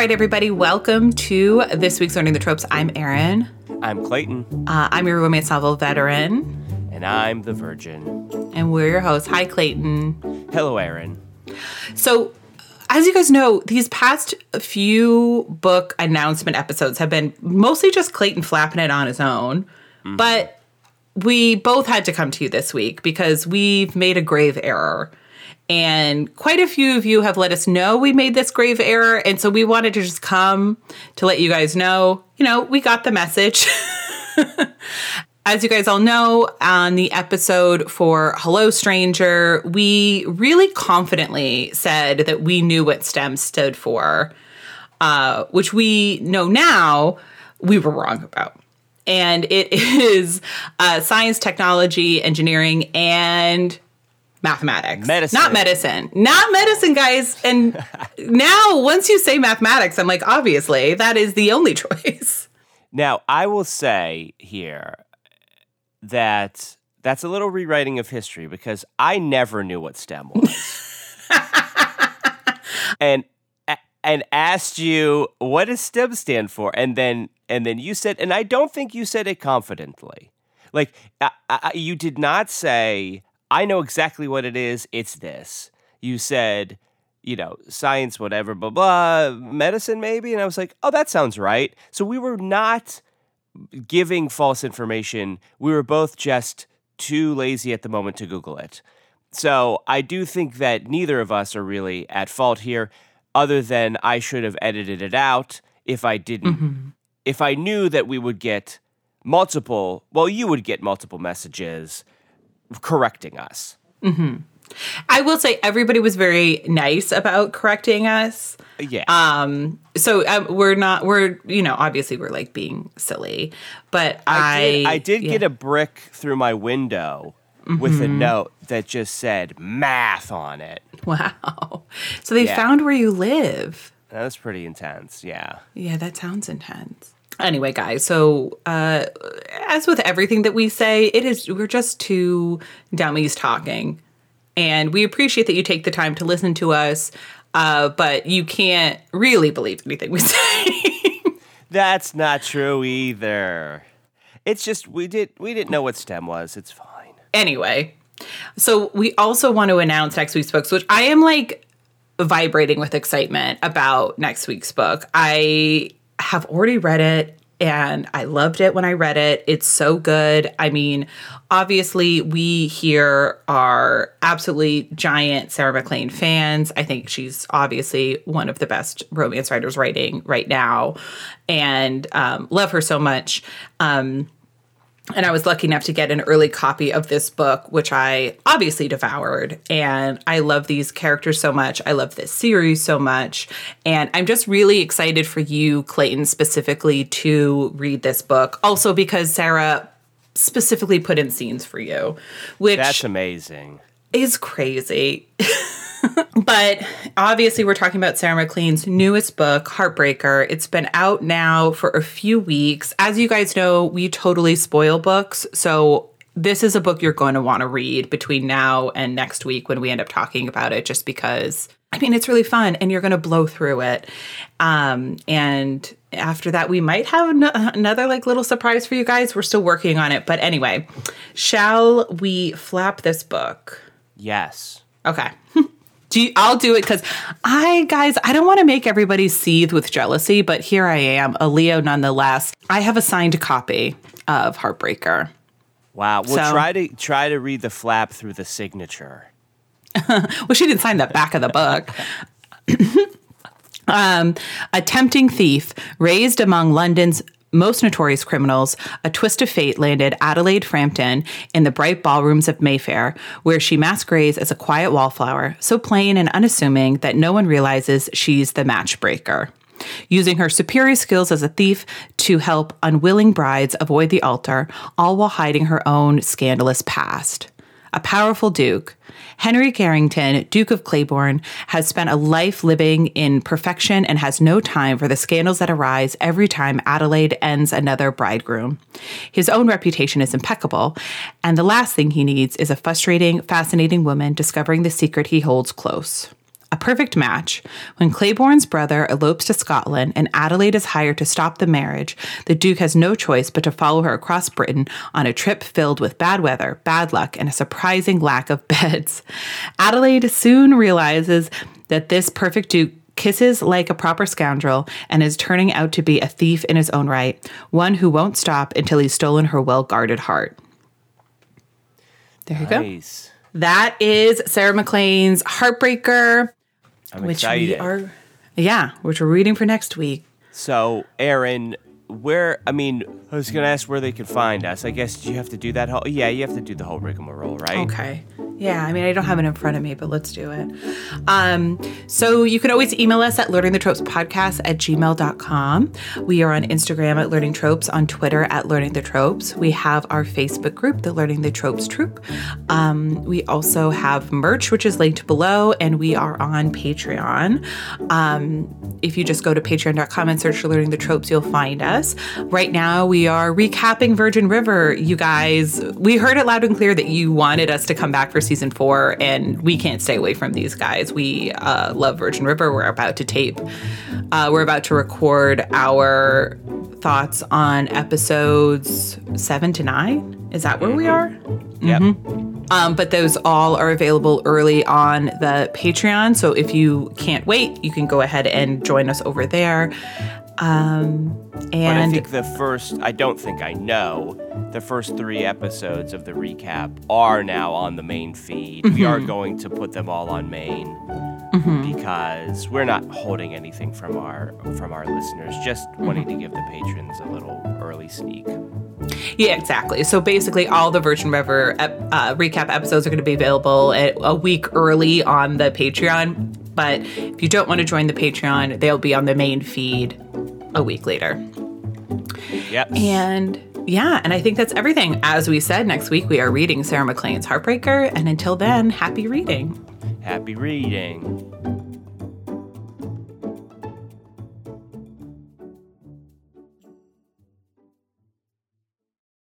right, everybody, welcome to this week's Learning the Tropes. I'm Erin. I'm Clayton. Uh, I'm your romance novel veteran. And I'm the Virgin. And we're your hosts. Hi, Clayton. Hello, Erin. So, as you guys know, these past few book announcement episodes have been mostly just Clayton flapping it on his own. Mm-hmm. But we both had to come to you this week because we've made a grave error. And quite a few of you have let us know we made this grave error. And so we wanted to just come to let you guys know, you know, we got the message. As you guys all know, on the episode for Hello Stranger, we really confidently said that we knew what STEM stood for, uh, which we know now we were wrong about and it is uh, science, technology, engineering, and mathematics. Medicine. Not medicine. Not medicine, guys. And now, once you say mathematics, I'm like, obviously, that is the only choice. Now, I will say here that that's a little rewriting of history because I never knew what STEM was. and and asked you what does STEM stand for and then and then you said and I don't think you said it confidently. Like I, I, you did not say I know exactly what it is. It's this. You said, you know, science, whatever, blah, blah, medicine, maybe. And I was like, oh, that sounds right. So we were not giving false information. We were both just too lazy at the moment to Google it. So I do think that neither of us are really at fault here, other than I should have edited it out if I didn't, mm-hmm. if I knew that we would get multiple, well, you would get multiple messages correcting us. Mm-hmm. I will say everybody was very nice about correcting us. Yeah. Um. So uh, we're not. We're you know obviously we're like being silly, but I I did, I did yeah. get a brick through my window mm-hmm. with a mm-hmm. note that just said math on it. Wow. So they yeah. found where you live. That was pretty intense. Yeah. Yeah, that sounds intense. Anyway, guys, so uh, as with everything that we say, it is we're just two dummies talking, and we appreciate that you take the time to listen to us. Uh, but you can't really believe anything we say. That's not true either. It's just we did we didn't know what STEM was. It's fine. Anyway, so we also want to announce next week's books, which I am like vibrating with excitement about next week's book. I have already read it and I loved it when I read it. It's so good. I mean, obviously, we here are absolutely giant Sarah MacLean fans. I think she's obviously one of the best romance writers writing right now, and um, love her so much. Um, and I was lucky enough to get an early copy of this book, which I obviously devoured. And I love these characters so much. I love this series so much. And I'm just really excited for you, Clayton, specifically to read this book. Also, because Sarah specifically put in scenes for you, which that's amazing. Is crazy. but obviously, we're talking about Sarah MacLean's newest book, Heartbreaker. It's been out now for a few weeks. As you guys know, we totally spoil books. So, this is a book you're going to want to read between now and next week when we end up talking about it, just because I mean, it's really fun and you're going to blow through it. Um, and after that, we might have n- another like little surprise for you guys. We're still working on it. But anyway, shall we flap this book? Yes. Okay. Do you, I'll do it because I, guys, I don't want to make everybody seethe with jealousy, but here I am, a Leo nonetheless. I have a signed copy of Heartbreaker. Wow. Well, so, try to try to read the flap through the signature. well, she didn't sign the back of the book. um, a tempting thief raised among London's most notorious criminals, a twist of fate landed Adelaide Frampton in the bright ballrooms of Mayfair, where she masquerades as a quiet wallflower, so plain and unassuming that no one realizes she's the matchbreaker. Using her superior skills as a thief to help unwilling brides avoid the altar, all while hiding her own scandalous past a powerful duke. Henry Carrington, Duke of Clayborn, has spent a life living in perfection and has no time for the scandals that arise every time Adelaide ends another bridegroom. His own reputation is impeccable, and the last thing he needs is a frustrating, fascinating woman discovering the secret he holds close. A perfect match. When Clayborn's brother elopes to Scotland and Adelaide is hired to stop the marriage, the Duke has no choice but to follow her across Britain on a trip filled with bad weather, bad luck, and a surprising lack of beds. Adelaide soon realizes that this perfect Duke kisses like a proper scoundrel and is turning out to be a thief in his own right, one who won't stop until he's stolen her well guarded heart. There you Nice. go. That is Sarah MacLean's Heartbreaker, I'm which excited. we are, yeah, which we're reading for next week. So, Erin, where? I mean, I was gonna ask where they could find us. I guess you have to do that whole. Yeah, you have to do the whole rigmarole, right? Okay. Yeah, I mean, I don't have it in front of me, but let's do it. Um, so you can always email us at learningthetropespodcast the tropes podcast at gmail.com. We are on Instagram at learning tropes, on Twitter at learning the tropes. We have our Facebook group, the Learning the Tropes Troop. Um, we also have merch, which is linked below, and we are on Patreon. Um, if you just go to patreon.com and search for learning the tropes, you'll find us. Right now, we are recapping Virgin River. You guys, we heard it loud and clear that you wanted us to come back for season four, and we can't stay away from these guys. We uh, love Virgin River. We're about to tape, uh, we're about to record our thoughts on episodes seven to nine. Is that where we are? Yep. Um, but those all are available early on the Patreon. So if you can't wait, you can go ahead and join us over there. Um, But I think the first, I don't think I know, the first three episodes of the recap are now on the main feed. We Mm-hmm. are going to put them all on main because we're not holding anything from our from our listeners. Just wanting Mm-hmm. to give the patrons a little early sneak. yeah, exactly. So basically, all the Virgin River ep- uh, recap episodes are going to be available at, a week early on the Patreon. But if you don't want to join the Patreon, they'll be on the main feed a week later. Yep. And yeah, and I think that's everything. As we said, next week we are reading Sarah MacLean's Heartbreaker. And until then, happy reading. Happy reading.